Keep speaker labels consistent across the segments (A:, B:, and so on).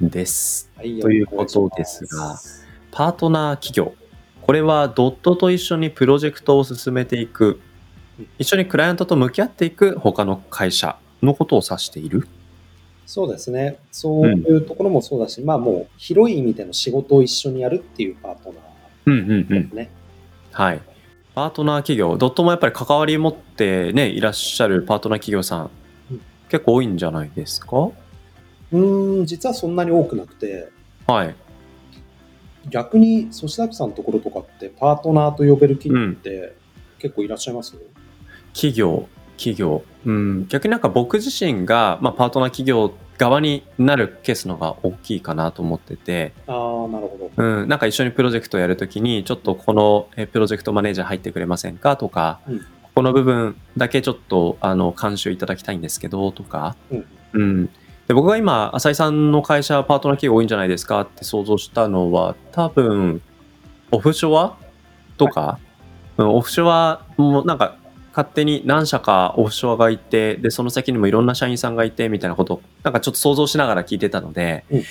A: です。
B: はい
A: ということですが、パートナー企業。これはドットと一緒にプロジェクトを進めていく、一緒にクライアントと向き合っていく他の会社のことを指している？
B: そうですね。そういうところもそうだし、まあもう広い意味での仕事を一緒にやるっていうパートナ
A: うんうんうん。
B: ーですね。
A: はい。パートナー企業、ドットもやっぱり関わり持ってね、いらっしゃるパートナー企業さん
B: うん、
A: 結構多いんじゃないですか？
B: うーん、実はそんなに多くなくて、
A: はい。
B: 逆に、粗志崎さんのところとかってパートナーと呼べる企業って結構いらっしゃいます、
A: 企業、企業。うん、逆になんか僕自身が、まあ、パートナー企業側になるケースの方が大きいかなと思ってて、
B: ああ、なるほど。
A: うん、なんか一緒にプロジェクトをやるときに、ちょっとこのえプロジェクトマネージャー入ってくれませんか？とか、
B: うん。
A: この部分だけちょっとあの監修いただきたいんですけどとか、
B: うん。
A: うん、で僕が今、浅井さんの会社、パートナー企業多いんじゃないですかって想像したのは、多分オフショアとか、うんオフショアもなんか勝手に何社かオフショアがいて、で、その先にもいろんな社員さんがいてみたいなこと、なんかちょっと想像しながら聞いてたので、
B: うん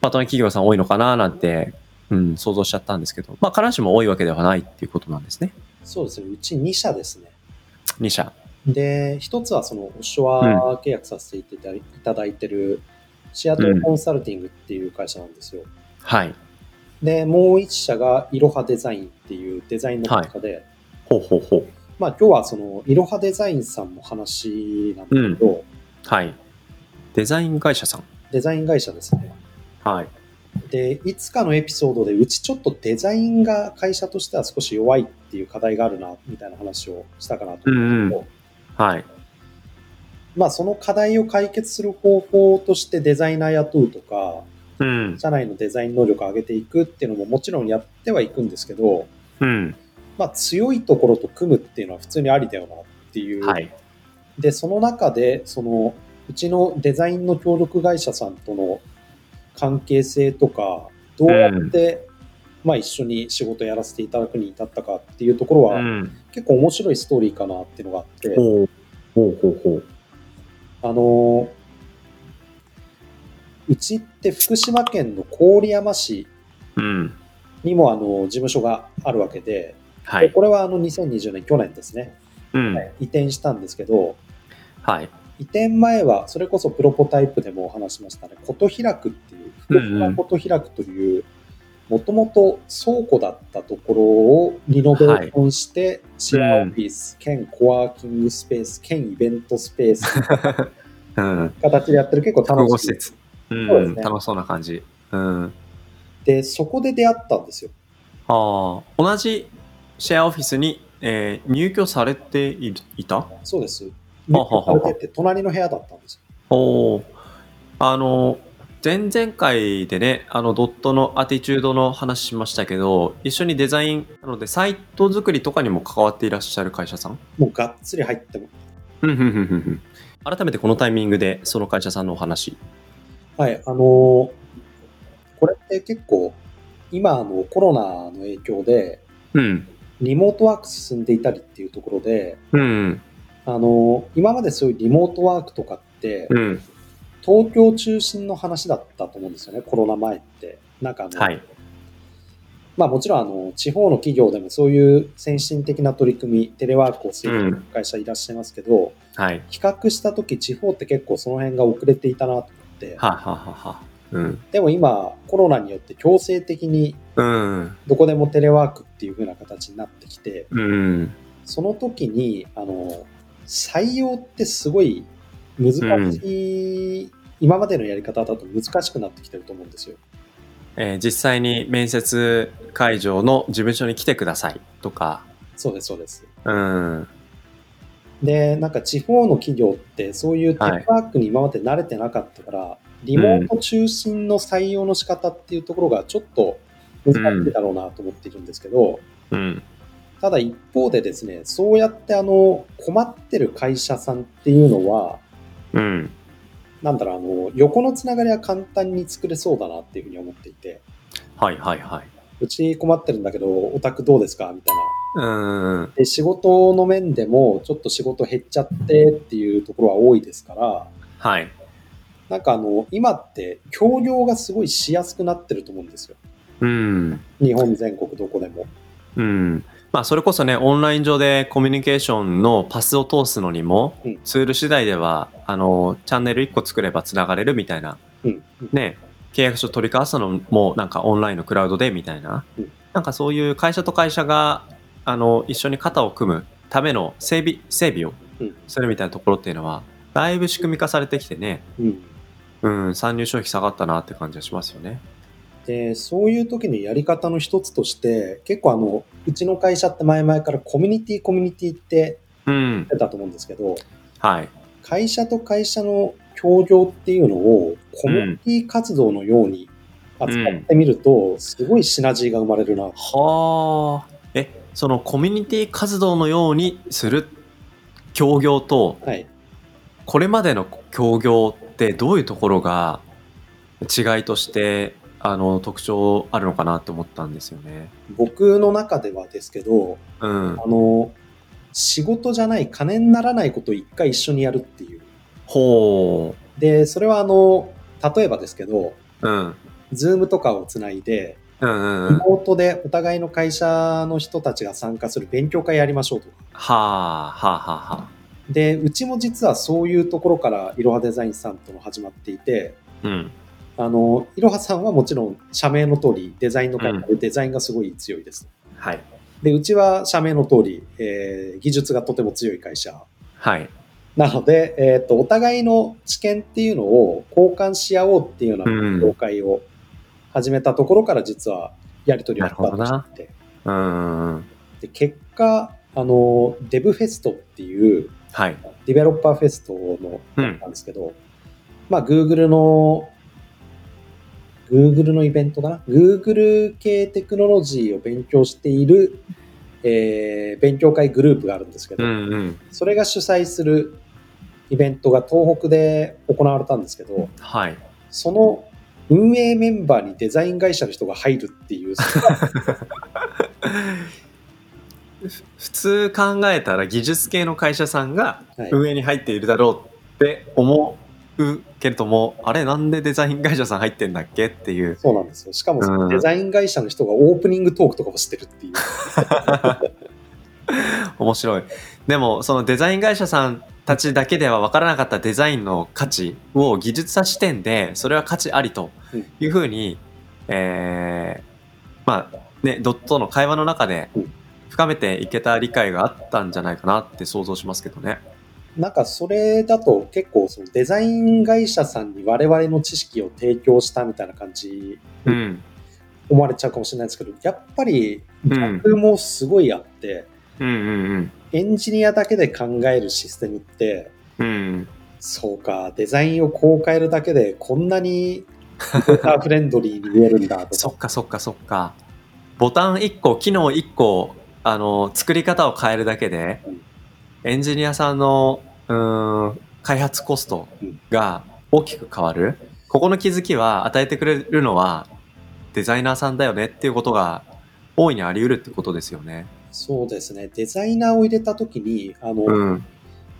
A: パートナー企業さん多いのかななんて、うん、想像しちゃったんですけど、まあ、必ずしも多いわけではないっていうことなんですね。
B: そうですね。うち2社ですね。
A: 2社。
B: で、一つはそのオフショア契約させていただいてるシアトルコンサルティングっていう会社なんですよ。
A: はい。
B: で、もう一社がいろはデザインっていうデザインの会社で、
A: ほうほうほう。
B: まあ今日はそのいろはデザインさんの話なんだけど、
A: はい。デザイン会社さん。
B: デザイン会社ですね。
A: はい。
B: で、いつかのエピソードでうちちょっとデザインが会社としては少し弱いっていう課題があるな、みたいな話をしたかなと思うんですけど、
A: はい。
B: まあその課題を解決する方法としてデザイナー雇うとか、
A: うん。
B: 社内のデザイン能力を上げていくっていうのももちろんやってはいくんですけど、
A: うん。
B: まあ強いところと組むっていうのは普通にありだよなっていう
A: はい。
B: で、その中で、その、うちのデザインの協力会社さんとの関係性とか、どうやって、まあ一緒に仕事やらせていただくに至ったかっていうところは、
A: うん。
B: 結構面白いストーリーかなっていうのがあって、
A: ほう。ほう。
B: あの、うちって福島県の郡山市
A: うん。
B: にもあの事務所があるわけで、
A: はい。
B: でこれはあの2020年、去年ですね、
A: うん。
B: 移転したんですけど、
A: はい。
B: 移転前は、それこそプロポタイプでもお話しましたね、琴開くっていう、福島琴開くという、もともと倉庫だったところをリノベーションして、シェアオフィス、兼コワーキングスペース、兼イベントスペース、
A: うん。
B: 形でやってる結構楽しい。
A: う
B: そうですね
A: ん。楽しそうな感じ。うん。
B: で、そこで出会ったんですよ。
A: ああ。同じシェアオフィスに、えー入居されていいた？
B: そうです。
A: はははは
B: 入居されてて隣の部屋だったんですよ。
A: おお。あの、前々回でね、あのドットのアティチュードの話しましたけど、一緒にデザイン、なのでサイト作りとかにも関わっていらっしゃる会社さん？
B: もうがっつり入っても。
A: 改めてこのタイミングでその会社さんのお話。
B: はい、あのーこれって結構、今あのコロナの影響で、
A: うん。
B: リモートワーク進んでいたりっていうところで、
A: うん。
B: あの今までそういうリモートワークとかって、
A: うん。
B: 東京中心の話だったと思うんですよね、コロナ前って。なんかあの、
A: はい。
B: まあもちろんあの地方の企業でもそういう先進的な取り組み、テレワークをする会社いらっしゃいますけど、
A: はい。
B: 比較したとき地方って結構その辺が遅れていたなと思って、
A: はあ、はあはうん。
B: でも今コロナによって強制的に
A: ど
B: こでもテレワークっていう風な形になってきて、
A: うん。
B: その時に、あの、採用ってすごい難しい、今までのやり方だと難しくなってきてると思うんですよ。
A: えー実際に面接会場の事務所に来てくださいとか。
B: そうです、そうです。
A: うん。
B: で、なんか地方の企業ってそういうテレワークに今まで慣れてなかったから、リモート中心の採用の仕方っていうところがちょっと難しいだろうなと思っているんですけど、
A: うん。
B: ただ一方でですね、そうやってあの困ってる会社さんっていうのは、
A: うん。
B: なんだろう、あの横のつながりは簡単に作れそうだなっていうふうに思っていて、
A: はいはいはい。
B: うち困ってるんだけど、オタクどうですか？みたいな。
A: うん。
B: で、仕事の面でもちょっと仕事減っちゃってっていうところは多いですから、
A: はい。
B: なんかあの、今って協業がすごいしやすくなってると思うんですよ。
A: うん。
B: 日本全国どこでも。
A: うん。まあそれこそね、オンライン上でコミュニケーションのパスを通すのにも、
B: うん
A: ツール次第では、あの、チャンネル1個作ればつながれるみたいな、
B: うん。
A: ね、契約書取り交わすのもなんかオンラインのクラウドでみたいな、
B: うん
A: なんかそういう会社と会社が、あの、一緒に肩を組むための整備、整備を
B: うん
A: するみたいなところっていうのは、だいぶ仕組み化されてきてね、
B: うん。
A: うん、参入消費下がったなって感じがしますよね。
B: で、そういう時のやり方の一つとして、結構あの、うちの会社って前々からコミュニティコミュニティって
A: うん
B: 言っ。てたと思うんですけど、
A: はい。
B: 会社と会社の協業っていうのをコミュニティ活動のように扱ってみると、すごいシナジーが生まれるな。
A: はあ。え、そのコミュニティ活動のようにする協業と、
B: はい。
A: これまでの協業ってどういうところが違いとして、あの、特徴あるのかなって思ったんですよね。
B: 僕の中ではですけど、
A: うん。
B: あの、仕事じゃない金にならないことを一回一緒にやるっていう。
A: ほ
B: で、それはあの、例えばですけど、
A: う。うん。
B: ズームとかをつないで、
A: うんうんうん。
B: リモートでお互いの会社の人たちが参加する勉強会やりましょうとか。
A: はあ、はあ、はあ、はあ。
B: で、うちも実はそういうところからいろはデザインさんとも始まっていて、
A: うん。
B: あの、いろはさんはもちろん社名の通りデザインの会社でデザインがすごい強いです。
A: はい。
B: で、うちは社名の通り、えー技術がとても強い会社。
A: はい。
B: なので、えっ、と、お互いの知見っていうのを交換し合おうっていうよう
A: うん
B: な業界を始めたところから実はやり取りをスタートしていて、
A: うんうん。
B: で結果、あの、デブフェストっていう
A: はい。
B: ディベロッパーフェストの
A: うん
B: なんですけど、まあ、Google の、Google のイベントかな ?Google 系テクノロジーを勉強している、えー勉強会グループがあるんですけど、
A: うんうん。
B: それが主催するイベントが東北で行われたんですけど、
A: はい。
B: その運営メンバーにデザイン会社の人が入るっていう、
A: ふ 普通考えたら技術系の会社さんが
B: はい
A: 運営に入っているだろうって思うけれども、あれなんでデザイン会社さん入ってんだっけっていう。
B: そうなんですよ。しかもその
A: うん
B: デザイン会社の人がオープニングトークとかもしてるっていう。
A: 面白い。でもそのデザイン会社さんたちだけでは分からなかったデザインの価値を技術者視点でそれは価値ありというふうに、えーまあねドットの会話の中で
B: うん
A: 深めていけた理解があったんじゃないかなって想像しますけどね。
B: なんかそれだと結構そのデザイン会社さんに我々の知識を提供したみたいな感じ
A: うん。
B: 思われちゃうかもしれないですけど、やっぱり
A: うん。
B: 逆もすごいあって、エンジニアだけで考えるシステムって。そうか、デザインをこう変えるだけでこんなにユーザーフレンドリーに見えるんだとか。
A: そっかそっかそっか。ボタン1個、機能1個、あの、作り方を変えるだけで
B: うん、
A: エンジニアさんの、うーん、開発コストが大きく変わる。ここの気づきは与えてくれるのはデザイナーさんだよねっていうことが大いにあり得るってことですよね。
B: そうですね。デザイナーを入れたときに、あの、
A: うん。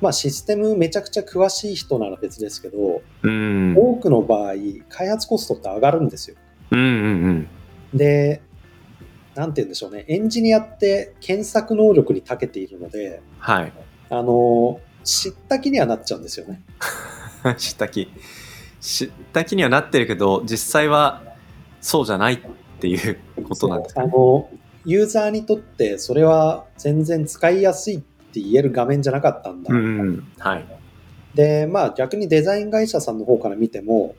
B: まあシステムめちゃくちゃ詳しい人なら別ですけど、
A: うん。
B: 多くの場合、開発コストって上がるんですよ。
A: うんうん
B: で、なんて言うんでしょうね。エンジニアって検索能力に長けているので、
A: はい。
B: あの、知った気にはなっちゃうんですよね。
A: 知った気。知った気にはなってるけど、実際はそうじゃないっていうことなんですか？ね。
B: あの、ユーザーにとってそれは全然使いやすいって言える画面じゃなかったんだ。
A: うんうん。はい。
B: で、まあ逆にデザイン会社さんの方から見ても、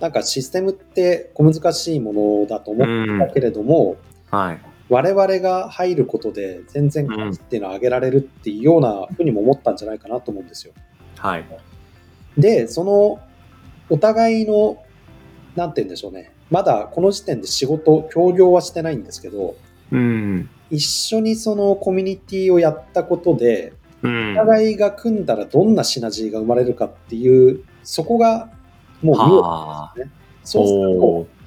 B: なんかシステムって小難しいものだと思ったけれども、
A: はい。
B: 我々が入ることで全然価値っていうのを上げられるっていうようなふうにも思ったんじゃないかなと思うんですよ。
A: はい。
B: で、そのお互いの、なんて言うんでしょうね。まだこの時点で仕事、協業はしてないんですけど、
A: うん。
B: 一緒にそのコミュニティをやったことで、
A: うん
B: お互いが組んだらどんなシナジーが生まれるかっていう、そこがもう見え
A: はあ。
B: てるんですね。そうすると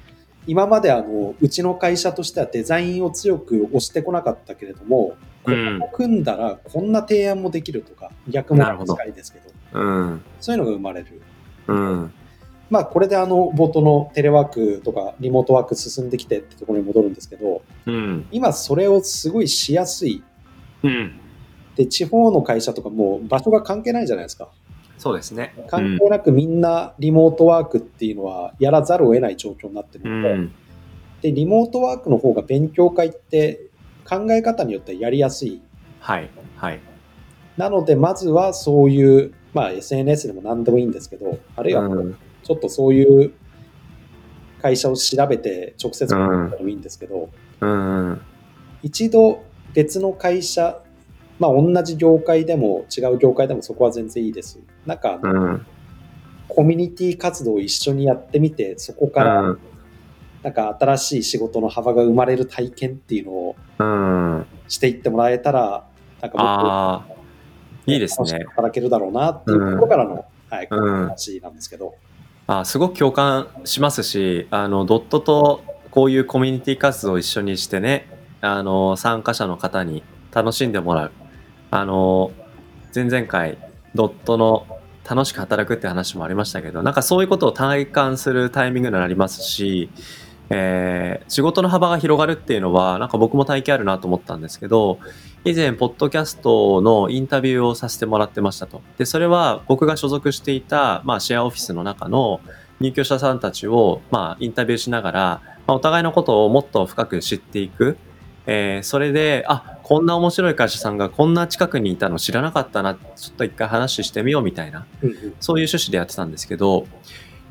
B: 今まであの、うちの会社としてはデザインを強く押してこなかったけれども、こ
A: うん
B: こを組んだらこんな提案もできるとか、逆も
A: なるほど
B: 近いですけど、
A: うん。
B: そういうのが生まれる。
A: うん。
B: まあ、これであの、冒頭のテレワークとかリモートワーク進んできてってところに戻るんですけど、
A: うん。
B: 今それをすごいしやすい。
A: うん。
B: で、地方の会社とかもう場所が関係ないじゃないですか。
A: そうですね。
B: 関係なくみんなリモートワークっていうのはやらざるを得ない状況になってる
A: う
B: ので、
A: ん。
B: で、リモートワークの方が勉強会って考え方によってはやりやすい。
A: はい。はい。
B: なので、まずはそういう、まあ SNS でも何でもいいんですけど、あるいは
A: うん
B: ちょっとそういう会社を調べて直接もいいんですけど、
A: うん。
B: 一度別の会社、まあ同じ業界でも違う業界でもそこは全然いいです。なんか、
A: うん。
B: コミュニティ活動を一緒にやってみて、そこから
A: うん
B: なんか新しい仕事の幅が生まれる体験っていうのを
A: うん。
B: していってもらえたら、なんかもっ
A: ああ、いいですね。
B: 働けるだろうなっていうところからの、はい、話なんですけど。
A: あーすごく共感しますし、あの、ドットとこういうコミュニティ活動を一緒にしてね、あの、参加者の方に楽しんでもらう。あの、前々回、ドットの楽しく働くって話もありましたけど、なんかそういうことを体感するタイミングになりますし、えー仕事の幅が広がるっていうのは、なんか僕も体験あるなと思ったんですけど、以前、ポッドキャストのインタビューをさせてもらってましたと。で、それは僕が所属していた、まあ、シェアオフィスの中の入居者さんたちを、まあ、インタビューしながら、まあ、お互いのことをもっと深く知っていく。えーそれで、あ、こんな面白い会社さんがこんな近くにいたの知らなかったな、ちょっと一回話してみようみたいな、
B: うんうん。
A: そういう趣旨でやってたんですけど、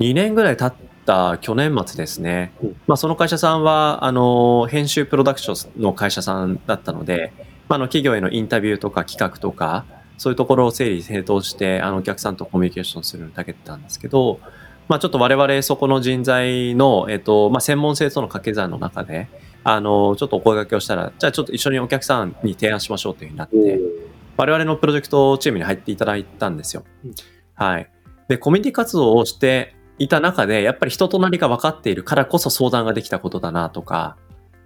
A: 2年ぐらい経った去年末ですね、
B: うん。
A: まあ、その会社さんは、あの、編集プロダクションの会社さんだったので、まあ、あの企業へのインタビューとか企画とか、そういうところを整理整頓して、あのお客さんとコミュニケーションするだけだったんですけど、まあ、ちょっと我々そこの人材の、えっと、まあ、専門性との掛け算の中で、あの、ちょっとお声掛けをしたら、じゃあちょっと一緒にお客さんに提案しましょうというふうになって、我々のプロジェクトチームに入っていただいたんですよ
B: うん。
A: はい。で、コミュニティ活動をしていた中で、やっぱり人となりが分かっているからこそ相談ができたことだなとか、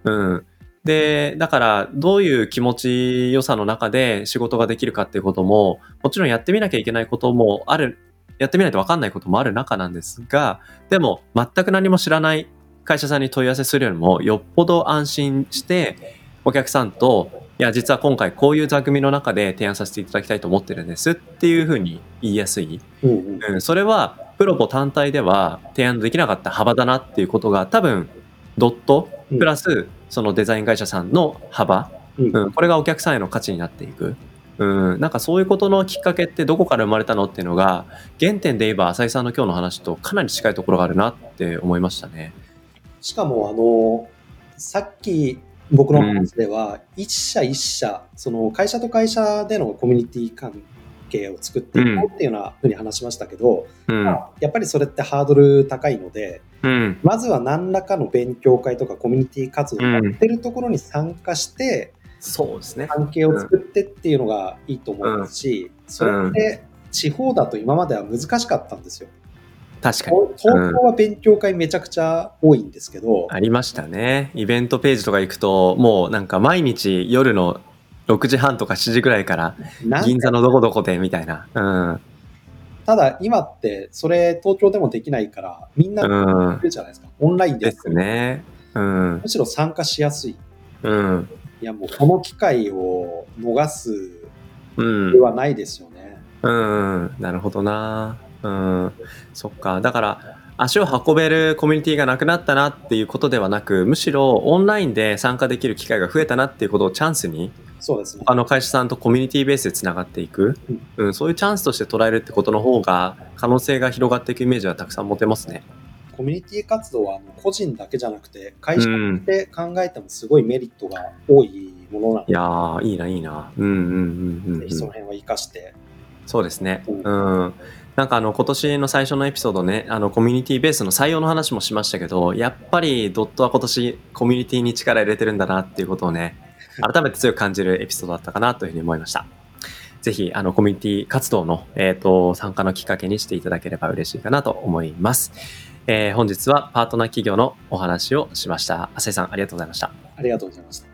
A: うん。で、だから、どういう気持ちよさの中で仕事ができるかっていうことも、もちろんやってみなきゃいけないこともある、やってみないと分かんないこともある中なんですが、でも、全く何も知らない会社さんに問い合わせするよりも、よっぽど安心して、お客さんと、いや、実は今回こういう座組の中で提案させていただきたいと思ってるんですっていうふうに言いやすい。
B: うんうん
A: うん、それはプロポ単体では提案できなかった幅だなっていうことが多分ドットプラスそのデザイン会社さんの幅、
B: うん
A: うん、これがお客さんへの価値になっていく。うん、なんかそういうことのきっかけってどこから生まれたのっていうのが原点で言えば浅井さんの今日の話とかなり近いところがあるなって思いましたね。
B: しかも、あの、さっき僕の話では、一社一社、その会社と会社でのコミュニティ関係を作っていこうっていうようなふうに話しましたけど、
A: うん。
B: やっぱりそれってハードル高いので、
A: うん。
B: まずは何らかの勉強会とかコミュニティ活動をやってるところに参加して、
A: そうですね。
B: 関係を作ってっていうのがいいと思いますし、それって地方だと今までは難しかったんですよ。
A: 確かに。
B: 東京は勉強会めちゃくちゃ多いんですけど、
A: ありましたね。イベントページとか行くと、もうなんか毎日夜の6時半とか7時ぐらいから銀座のどこどこでみたいな。うん。
B: ただ今ってそれ東京でもできないからみんな
A: うん
B: いるじゃないですか。オンラインで
A: ですね。うん。
B: むしろ参加しやすい。
A: うん。
B: いやもうこの機会を逃す
A: うん
B: で。はないですよね。
A: うん。なるほどな。うん。そっか。だから、足を運べるコミュニティがなくなったなっていうことではなく、むしろオンラインで参加できる機会が増えたなっていうことをチャンスに、
B: そうですね。
A: 他の会社さんとコミュニティベースでつながっていく、うん、そういうチャンスとして捉えるってことの方が、可能性が広がっていくイメージはたくさん持てますね。
B: コミュニティ活動はあの個人だけじゃなくて会社で考えてもすごいメリットが多いものなの
A: いやー、いいな、いいな。うんうんうんうん、
B: で、ぜひその辺は活かして
A: そうですね。
B: うん
A: うん。なんかあの今年の最初のエピソードね、あのコミュニティベースの採用の話もしましたけど、やっぱりドットは今年コミュニティに力入れてるんだなっていうことをね、改めて強く感じるエピソードだったかなというふうに思いました。ぜひ、あの、コミュニティ活動の、えっ、と、参加のきっかけにしていただければ嬉しいかなと思います。えー本日はパートナー企業のお話をしました。浅井さん、ありがとうございました。
B: ありがとうございました。